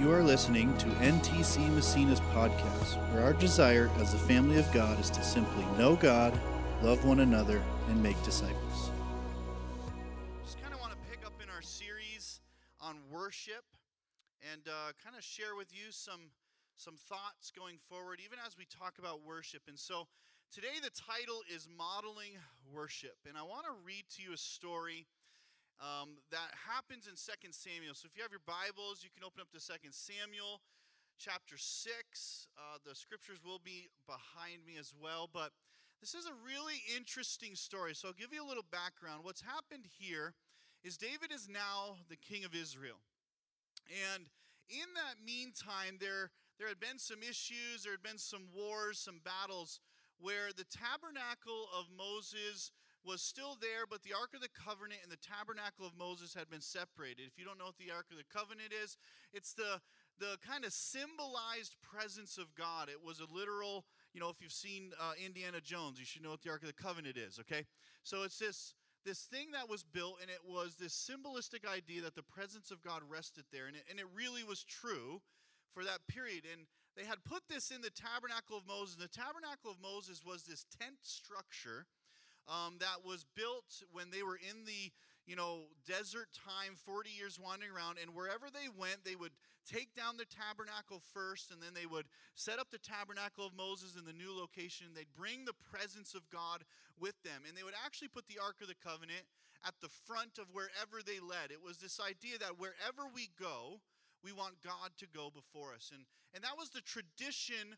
You are listening to NTC Massena's podcast, where our desire as the family of God is to simply know God, love one another, and make disciples. Just kind of want to pick up in our series on worship and uh, kind of share with you some some thoughts going forward, even as we talk about worship. And so today the title is Modeling Worship. And I want to read to you a story um, that happens in 2 Samuel. So if you have your Bibles, you can open up to 2 Samuel chapter 6. Uh, the scriptures will be behind me as well. But this is a really interesting story. So I'll give you a little background. What's happened here is David is now the king of Israel. And in that meantime, there, there had been some issues, there had been some wars, some battles where the tabernacle of Moses was still there, but the Ark of the Covenant and the Tabernacle of Moses had been separated. If you don't know what the Ark of the Covenant is, it's the the kind of symbolized presence of God. It was a literal, you know, if you've seen uh, Indiana Jones, you should know what the Ark of the Covenant is, okay? So it's this this thing that was built, and it was this symbolistic idea that the presence of God rested there, and it, and it really was true for that period. And they had put this in the tabernacle of Moses. The tabernacle of Moses was this tent structure um, that was built when they were in the you know desert time 40 years wandering around and wherever they went they would take down the tabernacle first and then they would set up the tabernacle of moses in the new location they'd bring the presence of god with them. And they would actually put the ark of the covenant at the front of wherever they led. It was this idea that wherever we go we want god to go before us. And and that was the tradition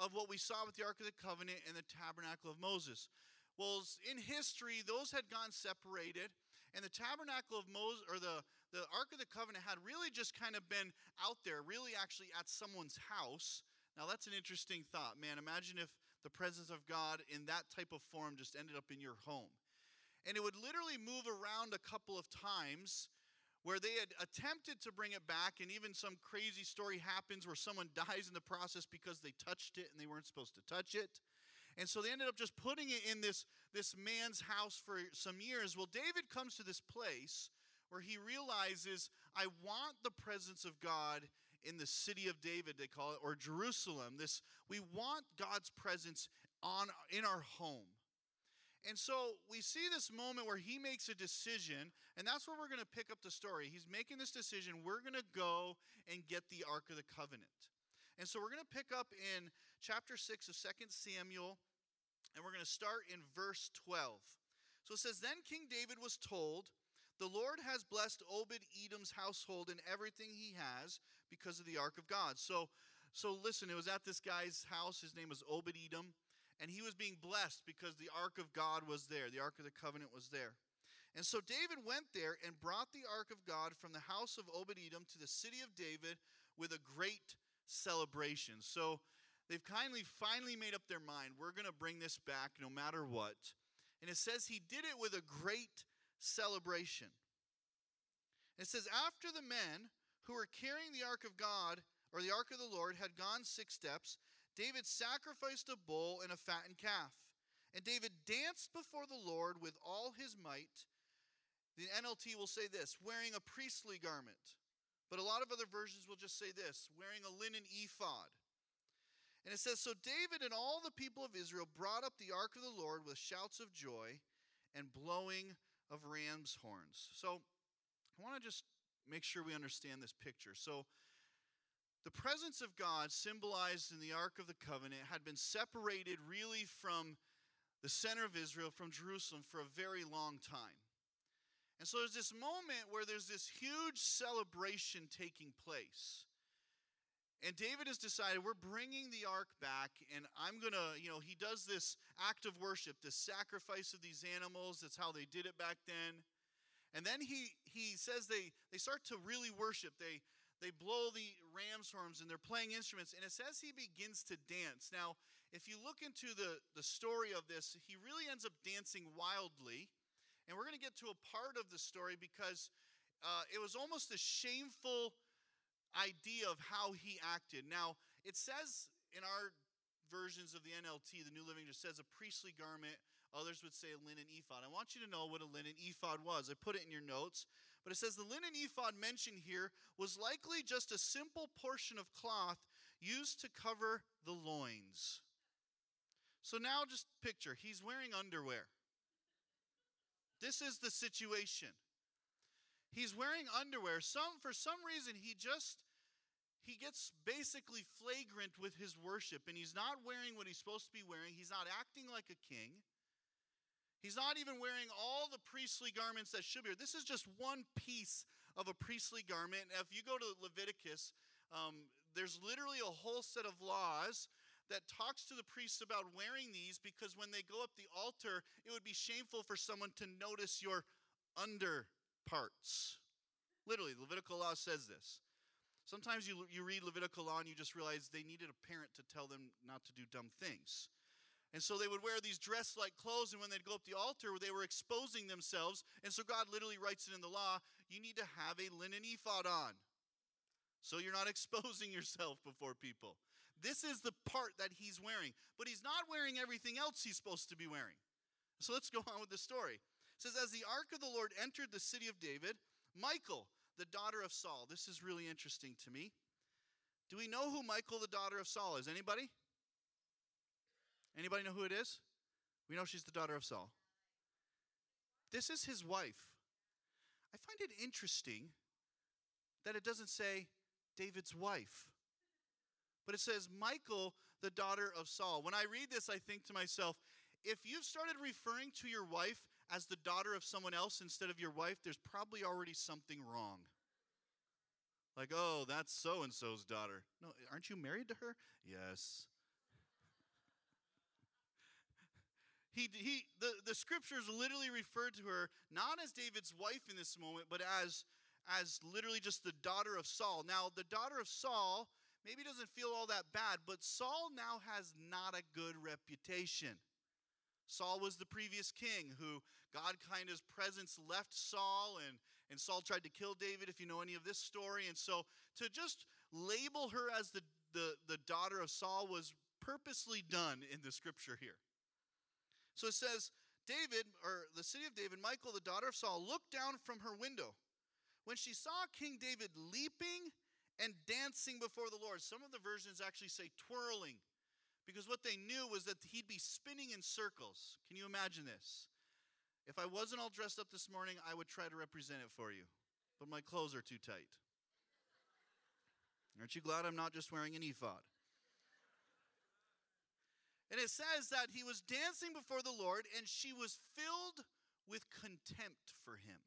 of what we saw with the ark of the covenant and the tabernacle of moses well, in history, those had gone separated, and the tabernacle of Moses, or the, the Ark of the Covenant, had really just kind of been out there, really actually at someone's house. Now, that's an interesting thought, man. Imagine if the presence of God in that type of form just ended up in your home. And it would literally move around a couple of times where they had attempted to bring it back, and even some crazy story happens where someone dies in the process because they touched it and they weren't supposed to touch it. And so they ended up just putting it in this, this man's house for some years. Well, David comes to this place where he realizes, I want the presence of God in the city of David, they call it, or Jerusalem. This we want God's presence on in our home. And so we see this moment where he makes a decision, and that's where we're going to pick up the story. He's making this decision. We're going to go and get the Ark of the Covenant. And so we're going to pick up in chapter 6 of 2 Samuel, and we're going to start in verse 12. So it says, Then King David was told, The Lord has blessed Obed Edom's household and everything he has because of the ark of God. So, so listen, it was at this guy's house. His name was Obed Edom, and he was being blessed because the ark of God was there. The ark of the covenant was there. And so David went there and brought the ark of God from the house of Obed Edom to the city of David with a great celebration. So they've kindly finally made up their mind. We're going to bring this back no matter what. And it says he did it with a great celebration. It says, after the men who were carrying the ark of God, or the ark of the Lord, had gone six steps, David sacrificed a bull and a fattened calf. And David danced before the Lord with all his might. The NLT will say this wearing a priestly garment. But a lot of other versions will just say this wearing a linen ephod. And it says, So David and all the people of Israel brought up the ark of the Lord with shouts of joy and blowing of ram's horns. So I want to just make sure we understand this picture. So the presence of God, symbolized in the Ark of the Covenant, had been separated really from the center of Israel, from Jerusalem, for a very long time. And so there's this moment where there's this huge celebration taking place. And David has decided we're bringing the ark back, and I'm going to, you know, he does this act of worship, this sacrifice of these animals. That's how they did it back then. And then he he says they they start to really worship. They they blow the ram's horns and they're playing instruments. And it says he begins to dance. Now, if you look into the, the story of this, he really ends up dancing wildly. And we're going to get to a part of the story because uh, it was almost a shameful idea of how he acted. Now, it says in our versions of the NLT, the New Living just says a priestly garment. Others would say a linen ephod. I want you to know what a linen ephod was. I put it in your notes. But it says the linen ephod mentioned here was likely just a simple portion of cloth used to cover the loins. So now just picture, he's wearing underwear. This is the situation. He's wearing underwear. Some for some reason he just he gets basically flagrant with his worship and he's not wearing what he's supposed to be wearing. He's not acting like a king. He's not even wearing all the priestly garments that should be. This is just one piece of a priestly garment. If you go to Leviticus, um, there's literally a whole set of laws that talks to the priests about wearing these because when they go up the altar, it would be shameful for someone to notice your under parts. Literally, Levitical law says this. Sometimes you, you read Levitical law and you just realize they needed a parent to tell them not to do dumb things. And so they would wear these dress like clothes, and when they'd go up the altar, they were exposing themselves. And so God literally writes it in the law you need to have a linen ephod on. So you're not exposing yourself before people. This is the part that he's wearing, but he's not wearing everything else he's supposed to be wearing. So let's go on with the story. It says, As the ark of the Lord entered the city of David, Michal, the daughter of Saul, this is really interesting to me. Do we know who Michal, the daughter of Saul, is? Anybody? Anybody know who it is? We know she's the daughter of Saul. This is his wife. I find it interesting that it doesn't say David's wife, but it says Michal, the daughter of Saul. When I read this, I think to myself, if you've started referring to your wife as the daughter of someone else instead of your wife, there's probably already something wrong. Like, oh, that's so and so's daughter. No, aren't you married to her? Yes. he, he, the, the scriptures literally refer to her not as David's wife in this moment, but as, as literally just the daughter of Saul. Now, the daughter of Saul maybe doesn't feel all that bad, but Saul now has not a good reputation. Saul was the previous king who God kind of presence left Saul and, and Saul tried to kill David, if you know any of this story. And so to just label her as the, the, the daughter of Saul was purposely done in the scripture here. So it says, David, or the city of David, Michal, the daughter of Saul, looked down from her window. When she saw King David leaping and dancing before the Lord, some of the versions actually say twirling, because what they knew was that he'd be spinning in circles. Can you imagine this? If I wasn't all dressed up this morning, I would try to represent it for you, but my clothes are too tight. Aren't you glad I'm not just wearing an ephod? And it says that he was dancing before the Lord, and she was filled with contempt for him.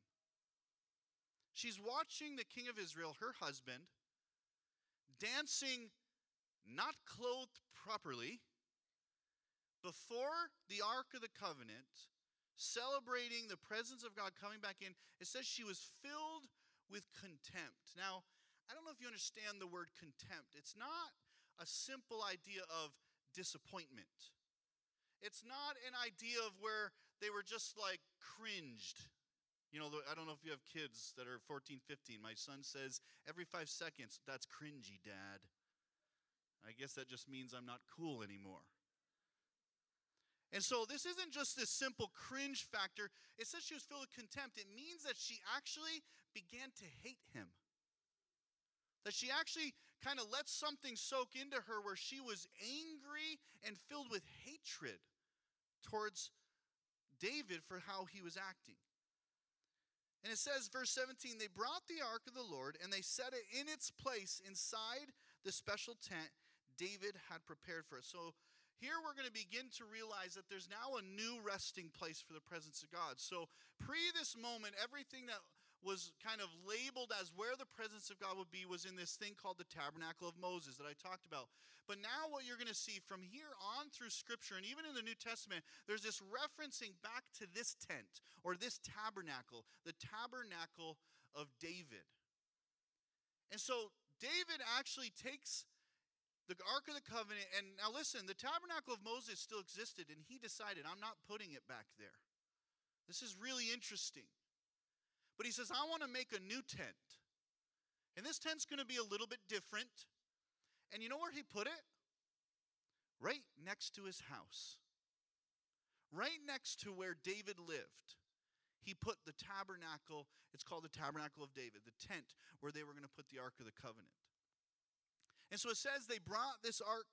She's watching the king of Israel, her husband, dancing not clothed properly before the Ark of the Covenant, celebrating the presence of God coming back in. It says she was filled with contempt. Now, I don't know if you understand the word contempt. It's not a simple idea of disappointment. It's not an idea of where they were just like cringed. You know, I don't know if you have kids that are 14, 15. My son says every five seconds, that's cringy, dad. I guess that just means I'm not cool anymore. And so this isn't just this simple cringe factor. It says she was filled with contempt. It means that she actually began to hate him. That she actually kind of let something soak into her where she was angry and filled with hatred towards David for how he was acting. And it says, verse 17, they brought the ark of the Lord and they set it in its place inside the special tent David had prepared for it. So here we're going to begin to realize that there's now a new resting place for the presence of God. So, pre this moment, everything that was kind of labeled as where the presence of God would be was in this thing called the tabernacle of Moses that I talked about. But now, what you're going to see from here on through Scripture, and even in the New Testament, there's this referencing back to this tent or this tabernacle, the tabernacle of David. And so, David actually takes the Ark of the Covenant, and now listen, the tabernacle of Moses still existed, and he decided, I'm not putting it back there. This is really interesting. But he says, I want to make a new tent. And this tent's going to be a little bit different. And you know where he put it? Right next to his house. Right next to where David lived. he put the tabernacle, it's called the tabernacle of David, the tent where they were going to put the ark of the covenant. And so it says they brought this ark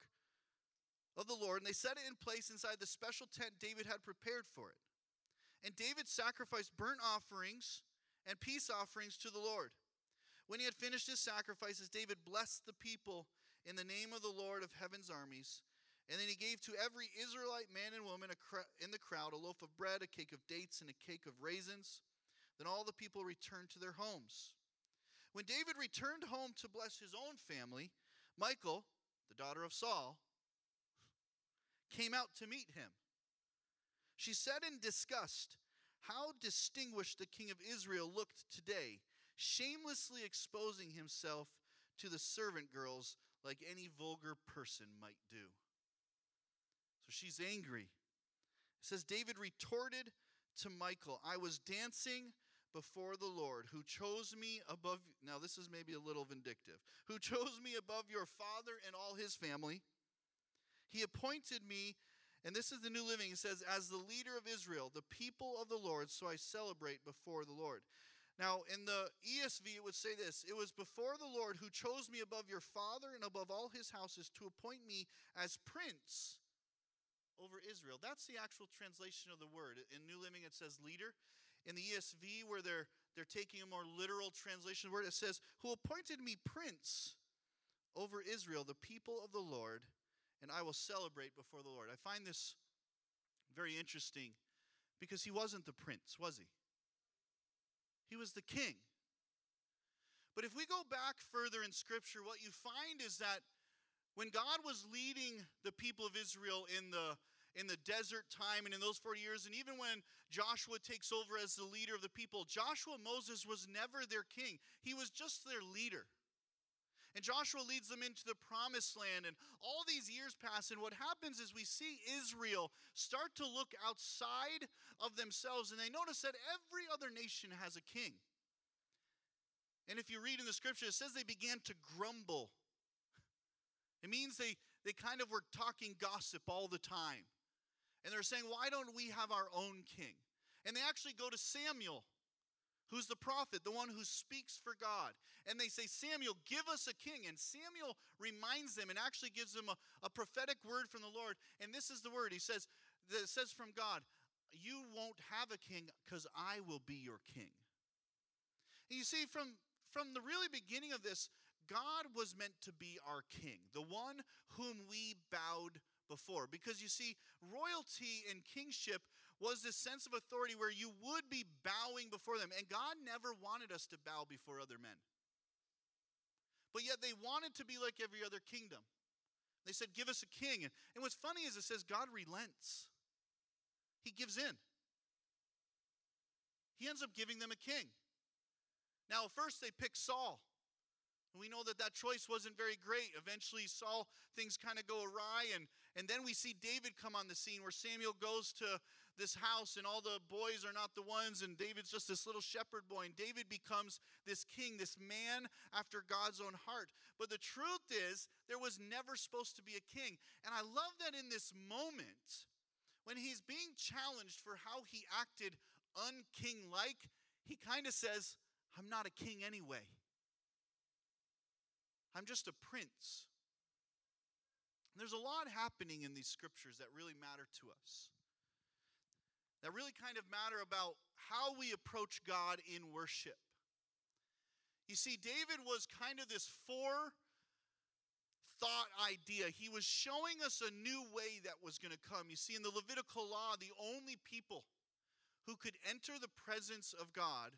of the Lord and they set it in place inside the special tent David had prepared for it. And David sacrificed burnt offerings and peace offerings to the Lord. When he had finished his sacrifices, David blessed the people in the name of the Lord of heaven's armies. And then he gave to every Israelite man and woman in the crowd a loaf of bread, a cake of dates, and a cake of raisins. Then all the people returned to their homes. When David returned home to bless his own family, Michal, the daughter of Saul, came out to meet him. She said in disgust, How distinguished the king of Israel looked today, shamelessly exposing himself to the servant girls like any vulgar person might do. So she's angry. It says, David retorted to Michal, I was dancing before the Lord, who chose me above. Now, this is maybe a little vindictive. Who chose me above your father and all his family. He appointed me, and this is the New Living. It says, as the leader of Israel, the people of the Lord, so I celebrate before the Lord. Now, in the ESV, it would say this It was before the Lord who chose me above your father and above all his houses to appoint me as prince over Israel. That's the actual translation of the word. In New Living, it says leader. In the ESV, where they're, they're taking a more literal translation word, it says, Who appointed me prince over Israel, the people of the Lord, and I will celebrate before the Lord. I find this very interesting because he wasn't the prince, was he? He was the king. But if we go back further in Scripture, what you find is that when God was leading the people of Israel in the in the desert time and in those 40 years, and even when Joshua takes over as the leader of the people, Joshua Moses was never their king. He was just their leader. And Joshua leads them into the promised land, and all these years pass. And what happens is we see Israel start to look outside of themselves, and they notice that every other nation has a king. And if you read in the scripture, it says they began to grumble. It means they, they kind of were talking gossip all the time. And they're saying, Why don't we have our own king? And they actually go to Samuel, who's the prophet, the one who speaks for God. And they say, Samuel, give us a king. And Samuel reminds them and actually gives them a, a prophetic word from the Lord. And this is the word. He says, it says from God, You won't have a king because I will be your king. And you see, from, from the really beginning of this, God was meant to be our king, the one whom we bowed before. Because you see, royalty and kingship was this sense of authority where you would be bowing before them. And God never wanted us to bow before other men. But yet they wanted to be like every other kingdom. They said, Give us a king. And, what's funny is it says God relents, He gives in. He ends up giving them a king. Now, first they pick Saul. And We know that that choice wasn't very great. Eventually, Saul, things kind of go awry, and, and then we see David come on the scene where Samuel goes to this house, and all the boys are not the ones, and David's just this little shepherd boy. And David becomes this king, this man after God's own heart. But the truth is, there was never supposed to be a king. And I love that in this moment, when he's being challenged for how he acted unking like, he kind of says, I'm not a king anyway. I'm just a prince. There's a lot happening in these scriptures that really matter to us. That really kind of matter about how we approach God in worship. You see, David was kind of this four thought idea. He was showing us a new way that was going to come. You see, in the Levitical law, the only people who could enter the presence of God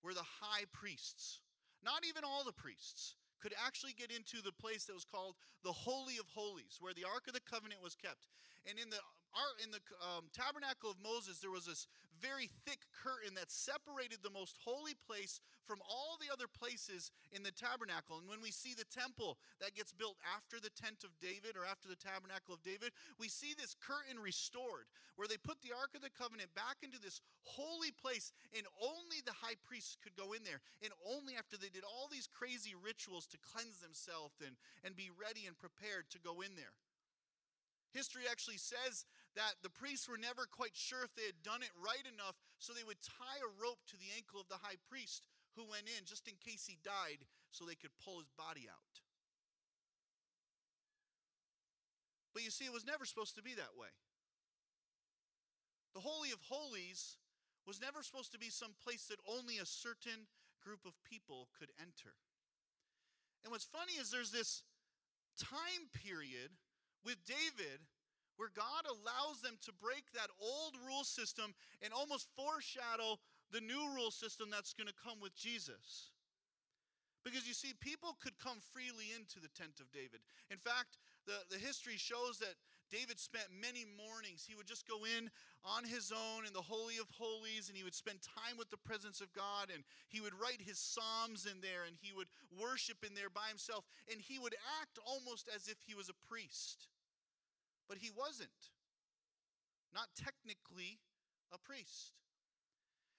were the high priests. Not even all the priests could actually get into the place that was called the Holy of Holies, where the Ark of the Covenant was kept. And in the in the um, tabernacle of Moses, there was this very thick curtain that separated the most holy place from all the other places in the tabernacle. And when we see the temple that gets built after the tent of David or after the tabernacle of David, we see this curtain restored where they put the Ark of the Covenant back into this holy place, and only the high priests could go in there. And only after they did all these crazy rituals to cleanse themselves and, and be ready and prepared to go in there. History actually says that the priests were never quite sure if they had done it right enough, so they would tie a rope to the ankle of the high priest who went in just in case he died so they could pull his body out. But you see, it was never supposed to be that way. The Holy of Holies was never supposed to be some place that only a certain group of people could enter. And what's funny is there's this time period with David where God allows them to break that old rule system and almost foreshadow the new rule system that's going to come with Jesus. Because you see, people could come freely into the tent of David. In fact, the, the history shows that David spent many mornings. He would just go in on his own in the Holy of Holies and he would spend time with the presence of God and he would write his Psalms in there and he would worship in there by himself and he would act almost as if he was a priest. But he wasn't. Not technically a priest.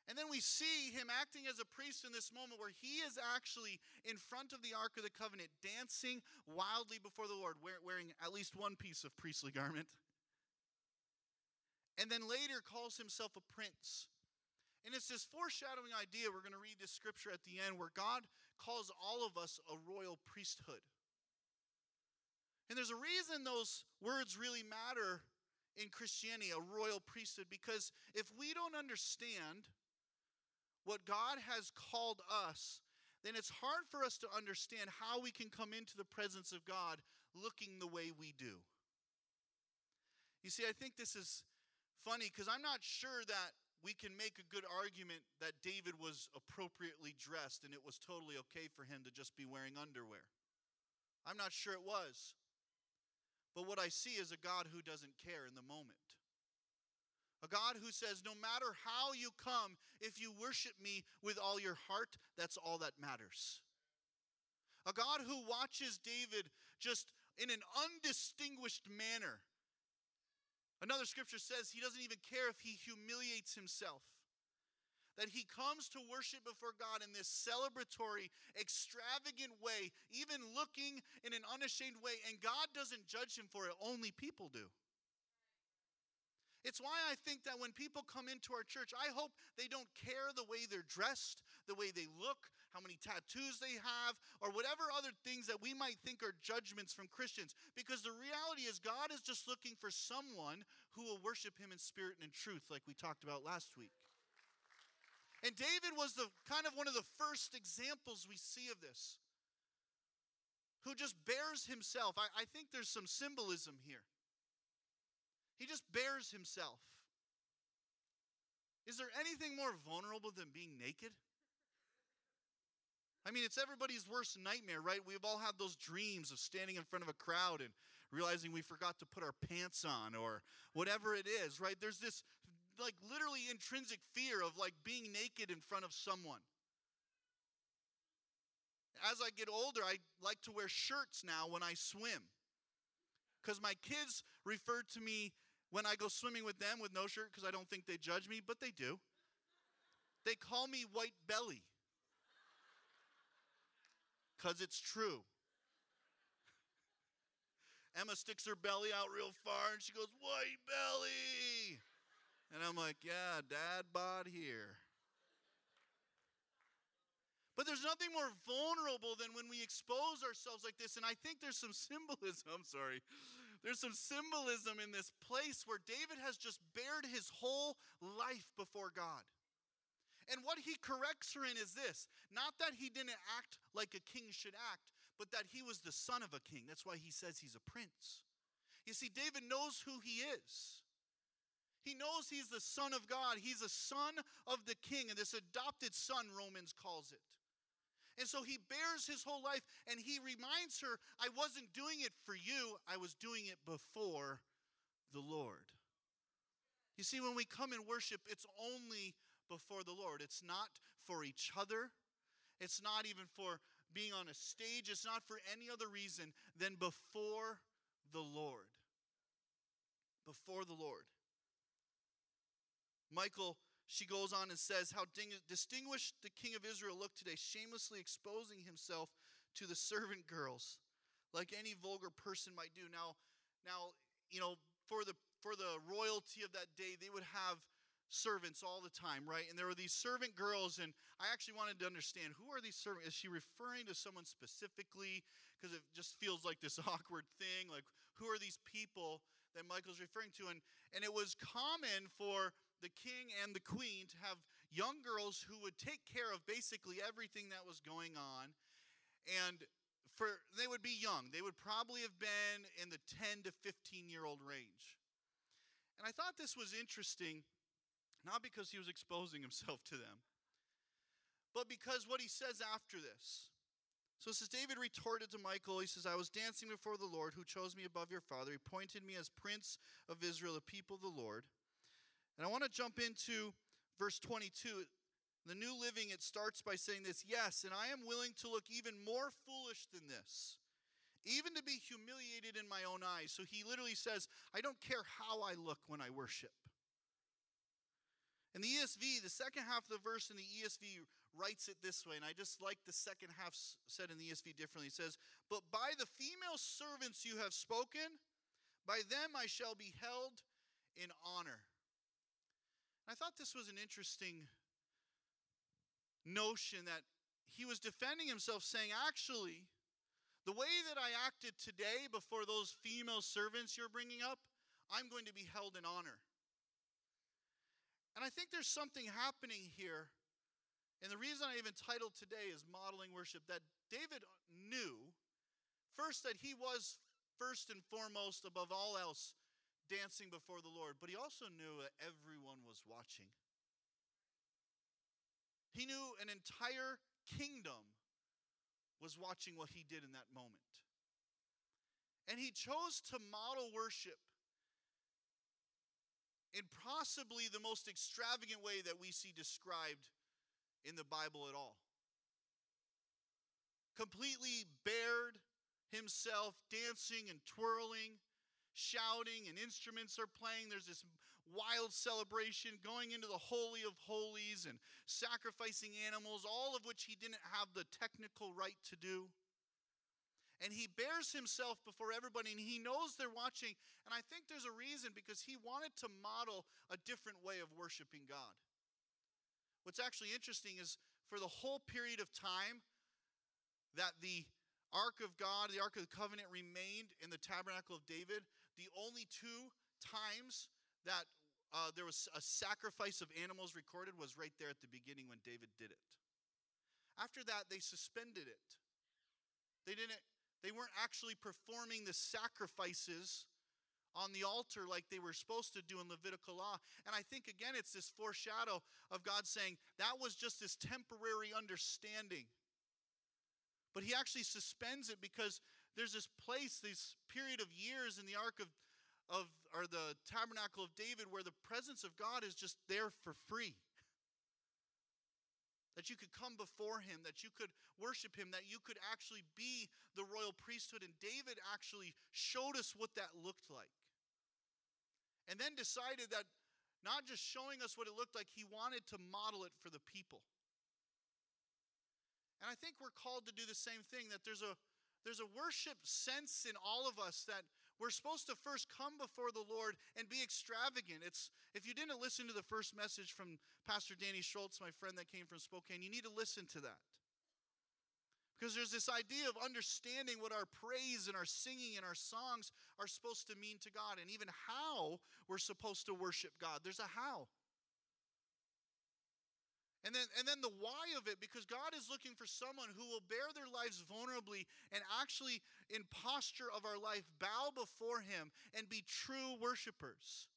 And then we see him acting as a priest in this moment where he is actually in front of the Ark of the Covenant, dancing wildly before the Lord, wearing at least one piece of priestly garment. And then later calls himself a prince. And it's this foreshadowing idea. We're going to read this scripture at the end where God calls all of us a royal priesthood. And there's a reason those words really matter in Christianity, a royal priesthood, because if we don't understand what God has called us, then it's hard for us to understand how we can come into the presence of God looking the way we do. You see, I think this is funny because I'm not sure that we can make a good argument that David was appropriately dressed and it was totally okay for him to just be wearing underwear. I'm not sure it was. But what I see is a God who doesn't care in the moment. A God who says, no matter how you come, if you worship me with all your heart, that's all that matters. A God who watches David just in an undistinguished manner. Another scripture says he doesn't even care if he humiliates himself. That he comes to worship before God in this celebratory, extravagant way, even looking in an unashamed way, and God doesn't judge him for it, only people do. It's why I think that when people come into our church, I hope they don't care the way they're dressed, the way they look, how many tattoos they have, or whatever other things that we might think are judgments from Christians. Because the reality is, God is just looking for someone who will worship Him in spirit and in truth, like we talked about last week. And David was the kind of one of the first examples we see of this, who just bares himself. I, I think there's some symbolism here. He just bares himself. Is there anything more vulnerable than being naked? I mean, it's everybody's worst nightmare, right? We've all had those dreams of standing in front of a crowd and realizing we forgot to put our pants on or whatever it is, right? There's this like literally intrinsic fear of like being naked in front of someone. As I get older, I like to wear shirts now when I swim. Because my kids refer to me when I go swimming with them with no shirt because I don't think they judge me, but they do. They call me white belly because it's true. Emma sticks her belly out real far and she goes, White belly. And I'm like, Yeah, dad bod here. But there's nothing more vulnerable than when we expose ourselves like this. And I think there's some symbolism. I'm sorry. There's some symbolism in this place where David has just bared his whole life before God. And what he corrects her in is this not that he didn't act like a king should act, but that he was the son of a king. That's why he says he's a prince. You see, David knows who he is. He knows he's the son of God. He's a son of the king, and this adopted son, Romans calls it. And so he bares his whole life and he reminds her, I wasn't doing it for you, I was doing it before the Lord. You see, when we come and worship, it's only before the Lord. It's not for each other, it's not even for being on a stage, it's not for any other reason than before the Lord. Before the Lord. Michal she goes on and says, How distinguished the king of Israel looked today, shamelessly exposing himself to the servant girls, like any vulgar person might do. Now, now you know, for the for the royalty of that day, they would have servants all the time, right? And there were these servant girls, and I actually wanted to understand who are these servants? Is she referring to someone specifically? Because it just feels like this awkward thing. Like, who are these people that Michal's referring to? And and it was common for the king and the queen to have young girls who would take care of basically everything that was going on. And for they would be young. They would probably have been in the 10 to 15 year old range. And I thought this was interesting, not because he was exposing himself to them, but because what he says after this. So says, David retorted to Michal, he says, I was dancing before the Lord who chose me above your father. He appointed me as prince of Israel, the people of the Lord. And I want to jump into verse 22. The New Living, it starts by saying this Yes, and I am willing to look even more foolish than this, even to be humiliated in my own eyes. So he literally says, I don't care how I look when I worship. And the ESV, the second half of the verse in the ESV writes it this way, and I just like the second half said in the ESV differently. It says, But by the female servants you have spoken, by them I shall be held in honor. I thought this was an interesting notion that he was defending himself, saying, Actually, the way that I acted today before those female servants you're bringing up, I'm going to be held in honor. And I think there's something happening here. And the reason I even titled today is Modeling Worship that David knew first that he was first and foremost, above all else, dancing before the Lord, but he also knew that everyone was watching. He knew an entire kingdom was watching what he did in that moment. And he chose to model worship in possibly the most extravagant way that we see described in the Bible at all. Completely bared himself, dancing and twirling, shouting, and instruments are playing. There's this wild celebration going into the Holy of Holies and sacrificing animals, all of which he didn't have the technical right to do. And he bares himself before everybody, and he knows they're watching. And I think there's a reason because he wanted to model a different way of worshiping God. What's actually interesting is for the whole period of time that the Ark of God, the Ark of the Covenant, remained in the tabernacle of David, the only two times that uh, there was a sacrifice of animals recorded was right there at the beginning when David did it. After that, they suspended it. They didn't. They weren't actually performing the sacrifices on the altar like they were supposed to do in Levitical law. And I think again, it's this foreshadow of God saying that was just this temporary understanding. But He actually suspends it because there's this place, this period of years in the Ark of of or the tabernacle of David where the presence of God is just there for free. That you could come before him, that you could worship him, that you could actually be the royal priesthood. And David actually showed us what that looked like. And then decided that not just showing us what it looked like, he wanted to model it for the people. And I think we're called to do the same thing, that there's a there's a worship sense in all of us that we're supposed to first come before the Lord and be extravagant. It's if you didn't listen to the first message from Pastor Danny Schultz, my friend that came from Spokane, you need to listen to that. Because there's this idea of understanding what our praise and our singing and our songs are supposed to mean to God, and even how we're supposed to worship God. There's a how. And then, and then the why of it, because God is looking for someone who will bare their lives vulnerably and actually, in posture of our life, bow before Him and be true worshipers.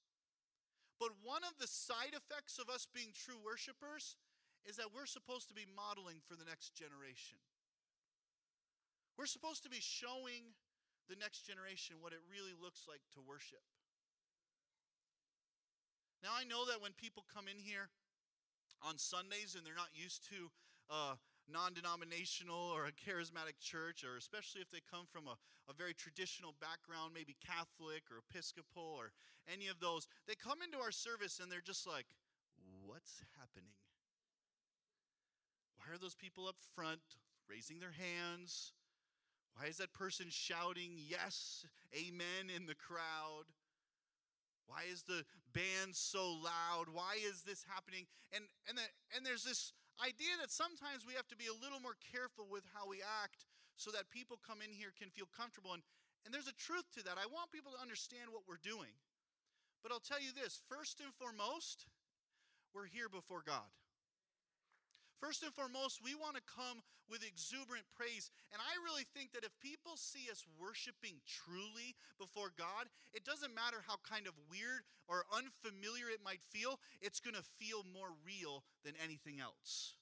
But one of the side effects of us being true worshipers is that we're supposed to be modeling for the next generation. We're supposed to be showing the next generation what it really looks like to worship. Now, I know that when people come in here, on Sundays and they're not used to uh, a non denominational or a charismatic church, or especially if they come from a, a very traditional background, maybe Catholic or Episcopal or any of those, they come into our service and they're just like, what's happening? Why are those people up front raising their hands? Why is that person shouting yes, amen in the crowd? Why is the band so loud? Why is this happening? And and the, and there's this idea that sometimes we have to be a little more careful with how we act so that people come in here can feel comfortable and and there's a truth to that. I want people to understand what we're doing. But I'll tell you this, first and foremost, we're here before God. First and foremost, we want to come with exuberant praise. And I really think that if people see us worshiping truly before God, it doesn't matter how kind of weird or unfamiliar it might feel, it's going to feel more real than anything else.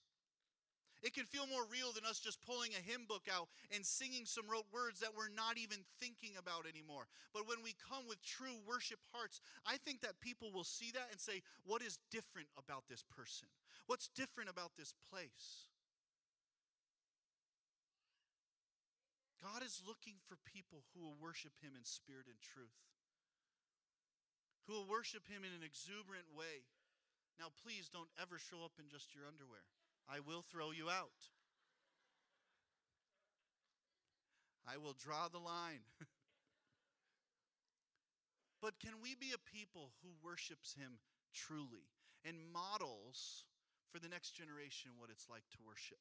It can feel more real than us just pulling a hymn book out and singing some rote words that we're not even thinking about anymore. But when we come with true worship hearts, I think that people will see that and say, What is different about this person? What's different about this place? God is looking for people who will worship Him in spirit and truth, who will worship Him in an exuberant way. Now, please don't ever show up in just your underwear. I will throw you out. I will draw the line. but can we be a people who worships him truly and models for the next generation what it's like to worship?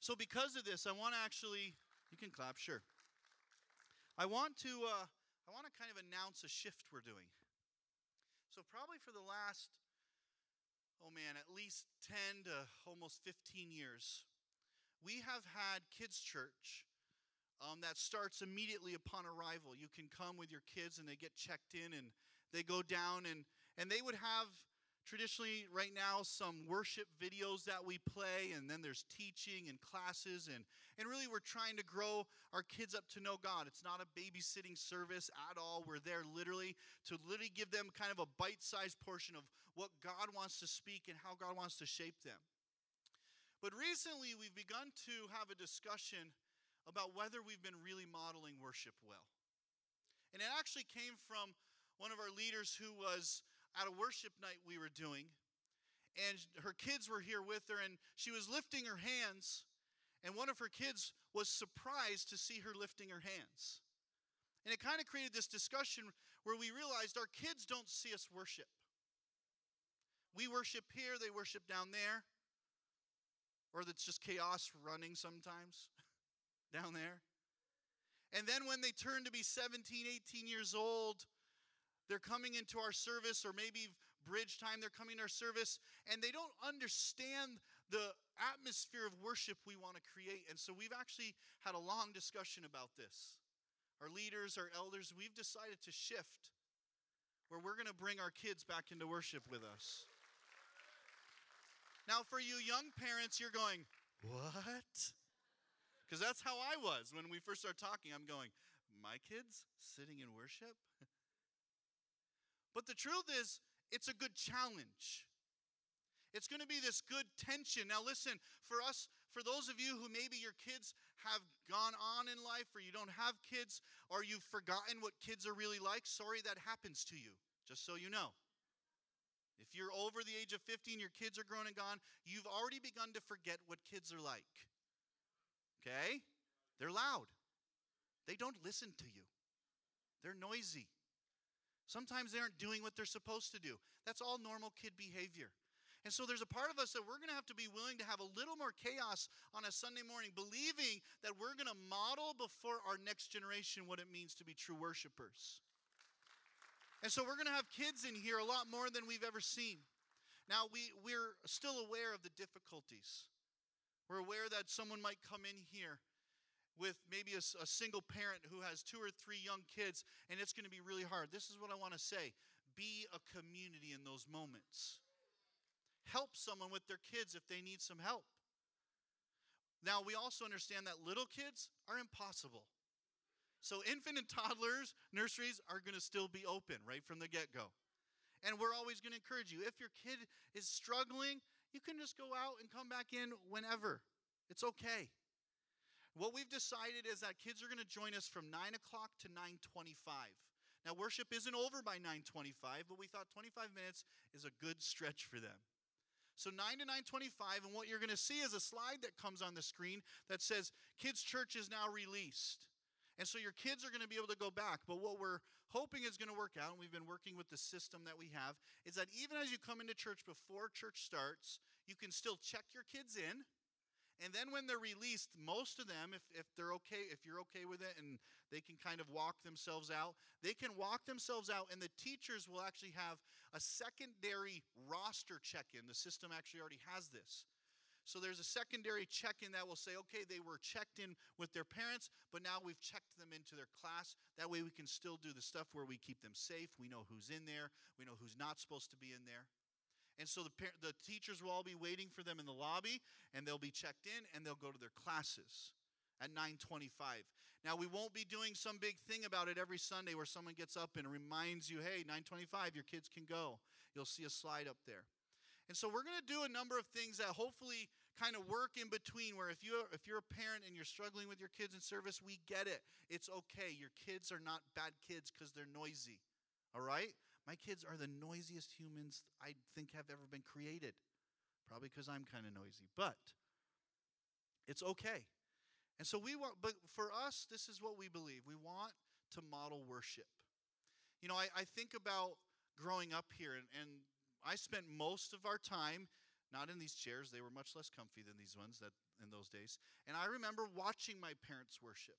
So because of this, I want to actually you can clap, sure. I want to uh, I want to kind of announce a shift we're doing. So probably for the last oh man, at least 10 to almost 15 years, we have had kids' church um, that starts immediately upon arrival. You can come with your kids and they get checked in and they go down and, and they would have traditionally right now some worship videos that we play and then there's teaching and classes and and really we're trying to grow our kids up to know god. It's not a babysitting service at all. We're there literally to literally give them kind of a bite-sized portion of what god wants to speak and how god wants to shape them. But recently we've begun to have a discussion about whether we've been really modeling worship well. And it actually came from one of our leaders who was at a worship night we were doing, and her kids were here with her, and she was lifting her hands, and one of her kids was surprised to see her lifting her hands. And it kind of created this discussion where we realized our kids don't see us worship. We worship here, they worship down there. Or that's just chaos running sometimes down there. And then when they turn to be 17, 18 years old, they're coming into our service, or maybe bridge time, they're coming to our service, and they don't understand the atmosphere of worship we want to create. And so we've actually had a long discussion about this. Our leaders, our elders, we've decided to shift where we're going to bring our kids back into worship with us. Now, for you young parents, you're going, What? Because that's how I was when we first started talking. I'm going, My kids sitting in worship? But the truth is, it's a good challenge. It's going to be this good tension. Now, listen, for us, for those of you who maybe your kids have gone on in life, or you don't have kids, or you've forgotten what kids are really like, sorry that happens to you, just so you know. If you're over the age of 15, your kids are grown and gone, you've already begun to forget what kids are like. Okay? They're loud, they don't listen to you, they're noisy. Sometimes they aren't doing what they're supposed to do. That's all normal kid behavior. And so there's a part of us that we're going to have to be willing to have a little more chaos on a Sunday morning, believing that we're going to model before our next generation what it means to be true worshipers. And so we're going to have kids in here a lot more than we've ever seen. Now, we, we're still aware of the difficulties. We're aware that someone might come in here with maybe a, a, single parent who has two or three young kids, and it's going to be really hard. This is what I want to say be a community in those moments. Help someone with their kids if they need some help. Now, we also understand that little kids are impossible. So, infant and toddlers, nurseries are going to still be open right from the get go. And we're always going to encourage you. If your kid is struggling, you can just go out and come back in whenever. It's okay. What we've decided is that kids are going to join us from 9 o'clock to 9.25. Now, worship isn't over by 9.25, but we thought 25 minutes is a good stretch for them. So 9 to 9.25, and what you're going to see is a slide that comes on the screen that says, Kids Church is now released. And so your kids are going to be able to go back. But what we're hoping is going to work out, and we've been working with the system that we have, is that even as you come into church before church starts, you can still check your kids in. And then when they're released, most of them, if, if they're okay, if you're okay with it and they can kind of walk themselves out, they can walk themselves out, and the teachers will actually have a secondary roster check in. The system actually already has this. So there's a secondary check in that will say, okay, they were checked in with their parents, but now we've checked them into their class. That way we can still do the stuff where we keep them safe. We know who's in there, we know who's not supposed to be in there. And so the, the teachers will all be waiting for them in the lobby, and they'll be checked in, and they'll go to their classes at 9:25. Now we won't be doing some big thing about it every Sunday where someone gets up and reminds you, "Hey, 9:25, your kids can go." You'll see a slide up there. And so we're going to do a number of things that hopefully kind of work in between where if you if you're a parent and you're struggling with your kids in service, we get it. It's okay. Your kids are not bad kids cuz they're noisy. All right? My kids are the noisiest humans I think have ever been created. Probably cuz I'm kind of noisy, but it's okay. And so we want but for us this is what we believe. We want to model worship. You know, I, I think about growing up here and, and I spent most of our time not in these chairs. They were much less comfy than these ones that in those days. And I remember watching my parents worship.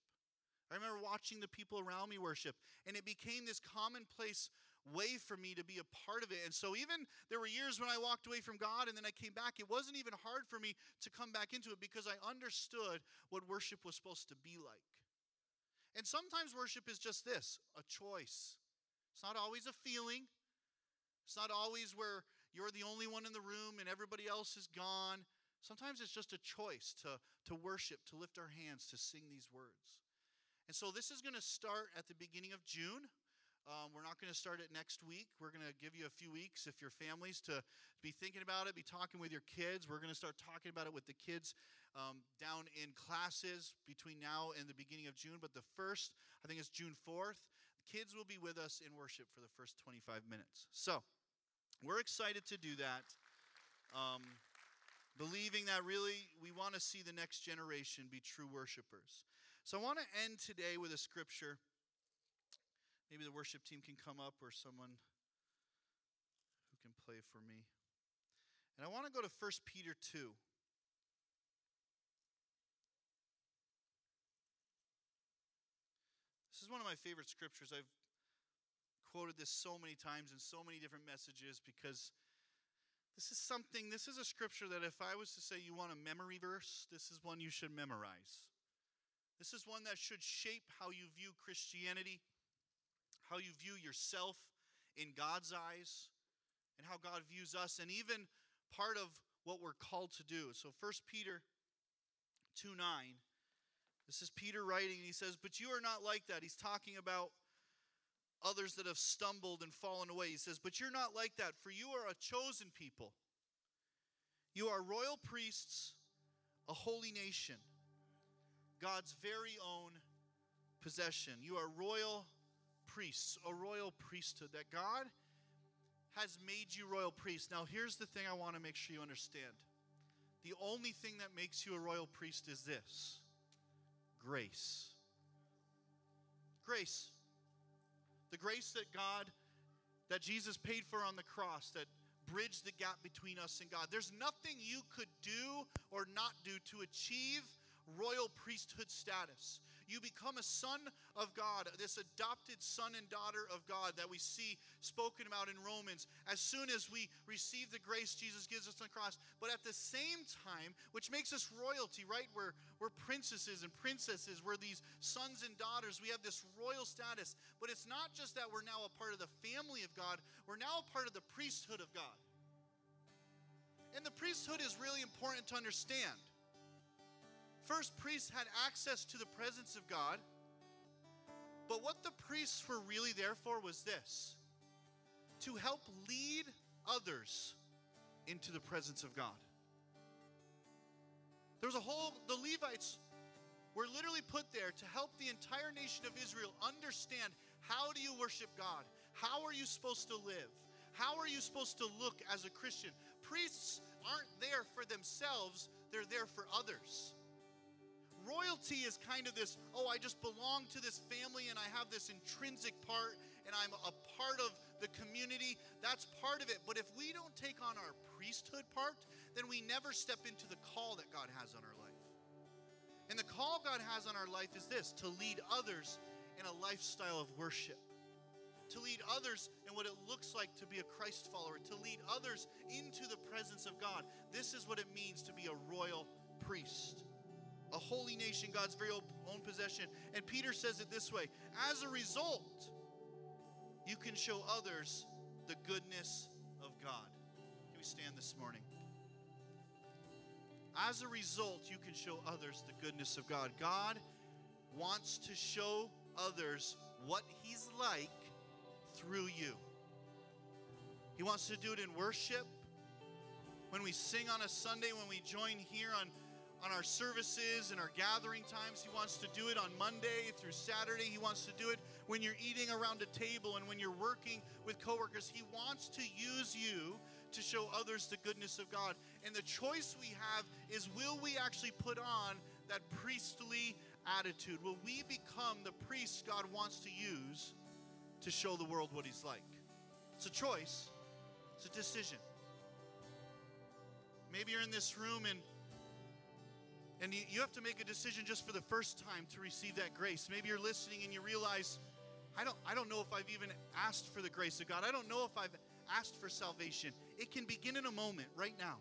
I remember watching the people around me worship, and it became this commonplace way for me to be a part of it. And so, even there were years when I walked away from God and then I came back, it wasn't even hard for me to come back into it because I understood what worship was supposed to be like. And sometimes worship is just this a choice. It's not always a feeling, it's not always where you're the only one in the room and everybody else is gone. Sometimes it's just a choice to, to worship, to lift our hands, to sing these words. And so this is going to start at the beginning of June. Um, we're not going to start it next week. We're going to give you a few weeks if your families to be thinking about it, be talking with your kids. We're going to start talking about it with the kids um, down in classes between now and the beginning of June. But the first, I think it's June 4th, the kids will be with us in worship for the first 25 minutes. So, we're excited to do that. Um, believing that really we want to see the next generation be true worshipers. So I want to end today with a scripture. Maybe the worship team can come up or someone who can play for me. And I want to go to 1 Peter 2. This is one of my favorite scriptures. I've quoted this so many times in so many different messages because this is something, this is a scripture that if I was to say you want a memory verse, this is one you should memorize. This is one that should shape how you view Christianity, how you view yourself in God's eyes, and how God views us, and even part of what we're called to do. So 1 Peter 2 9, this is Peter writing, and he says, But you are not like that. He's talking about others that have stumbled and fallen away. He says, But you're not like that, for you are a chosen people. You are royal priests, a holy nation, God's very own possession. You are royal priests, a royal priesthood, that God has made you royal priests. Now, here's the thing I want to make sure you understand the only thing that makes you a royal priest is this grace. Grace. The grace that God, that Jesus paid for on the cross, that bridged the gap between us and God. There's nothing you could do or not do to achieve royal priesthood status. You become a son of God, this adopted son and daughter of God that we see spoken about in Romans as soon as we receive the grace Jesus gives us on the cross. But at the same time, which makes us royalty, right? We're, we're princesses and princesses. We're these sons and daughters. We have this royal status. But it's not just that we're now a part of the family of God, we're now a part of the priesthood of God. And the priesthood is really important to understand. First, priests had access to the presence of God. But what the priests were really there for was this to help lead others into the presence of God. There was a whole, the Levites were literally put there to help the entire nation of Israel understand how do you worship God? How are you supposed to live? How are you supposed to look as a Christian? Priests aren't there for themselves, they're there for others royalty is kind of this oh, I just belong to this family and I have this intrinsic part and I'm a part of the community. That's part of it. But if we don't take on our priesthood part, then we never step into the call that God has on our life. And the call God has on our life is this to lead others in a lifestyle of worship to lead others in what it looks like to be a Christ follower, to lead others into the presence of God. This is what it means to be a royal priest, a holy nation, God's very own possession. And Peter says it this way as a result, you can show others the goodness of God. Can we stand this morning? As a result, you can show others the goodness of God. God wants to show others what He's like through you. He wants to do it in worship. When we sing on a Sunday, when we join here on, on our services and our gathering times, He wants to do it on Monday through Saturday. He wants to do it when you're eating around a table and when you're working with coworkers. He wants to use you to show others the goodness of God. And the choice we have is will we actually put on that priestly attitude? Will we become the priests God wants to use to show the world what He's like? It's a choice, it's a decision. Maybe you're in this room and and you, have to make a decision just for the first time to receive that grace. Maybe you're listening and you realize, I don't, I don't know if I've even asked for the grace of God. I don't know if I've asked for salvation. It can begin in a moment right now.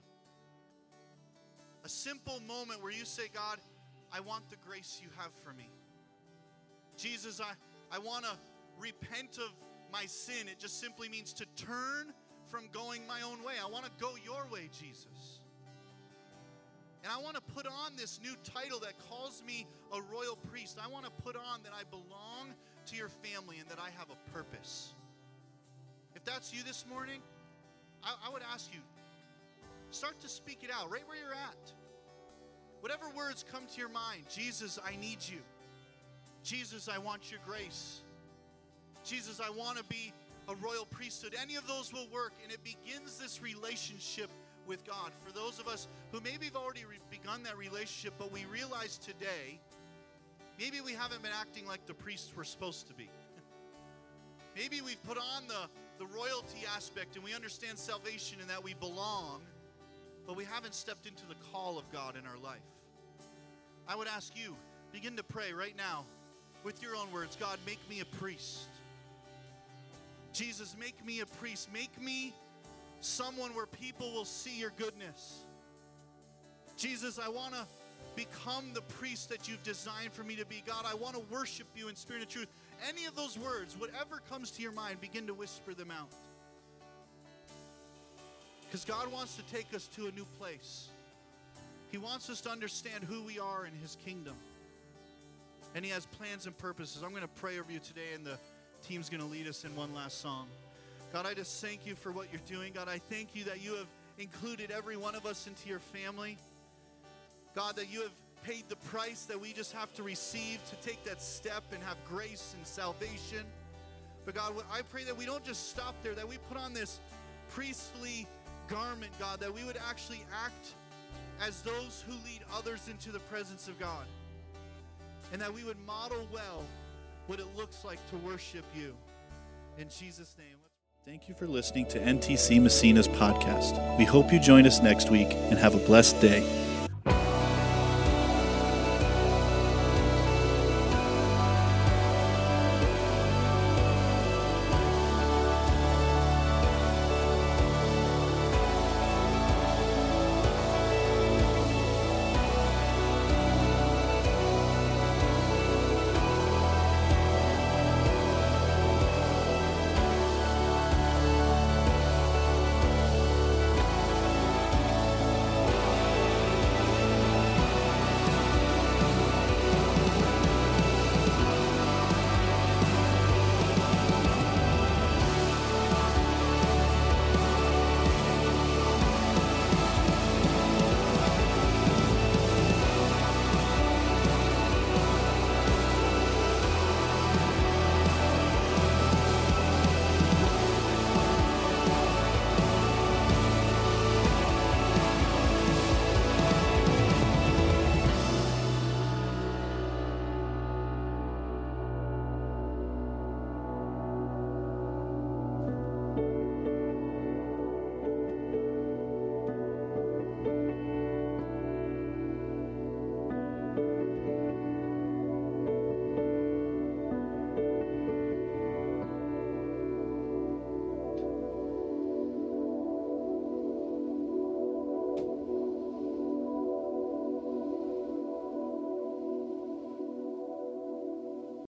A simple moment where you say, God, I want the grace you have for me. Jesus, I, I want to repent of my sin. It just simply means to turn from going my own way. I want to go your way, Jesus. And I want to put on this new title that calls me a royal priest. I want to put on that I belong to your family and that I have a purpose. If that's you this morning, I, I would ask you start to speak it out right where you're at. Whatever words come to your mind Jesus, I need you. Jesus, I want your grace. Jesus, I want to be a royal priesthood. Any of those will work, and it begins this relationship with God. For those of us who maybe have already re- begun that relationship, but we realize today, maybe we haven't been acting like the priests we're supposed to be. maybe we've put on the, the royalty aspect and we understand salvation and that we belong, but we haven't stepped into the call of God in our life. I would ask you, begin to pray right now with your own words God, make me a priest. Jesus, make me a priest. Make me someone where people will see your goodness. Jesus, I want to become the priest that you've designed for me to be. God, I want to worship you in spirit and truth. Any of those words, whatever comes to your mind, begin to whisper them out. Because God wants to take us to a new place. He wants us to understand who we are in His kingdom. And He has plans and purposes. I'm going to pray over you today, and the team's going to lead us in one last song. God, I just thank you for what you're doing. God, I thank you that you have included every one of us into your family. God, that you have paid the price that we just have to receive to take that step and have grace and salvation. But God, I pray that we don't just stop there, that we put on this priestly garment, God, that we would actually act as those who lead others into the presence of God. And that we would model well what it looks like to worship you. In Jesus' name. Thank you for listening to NTC Massena's podcast. We hope you join us next week and have a blessed day.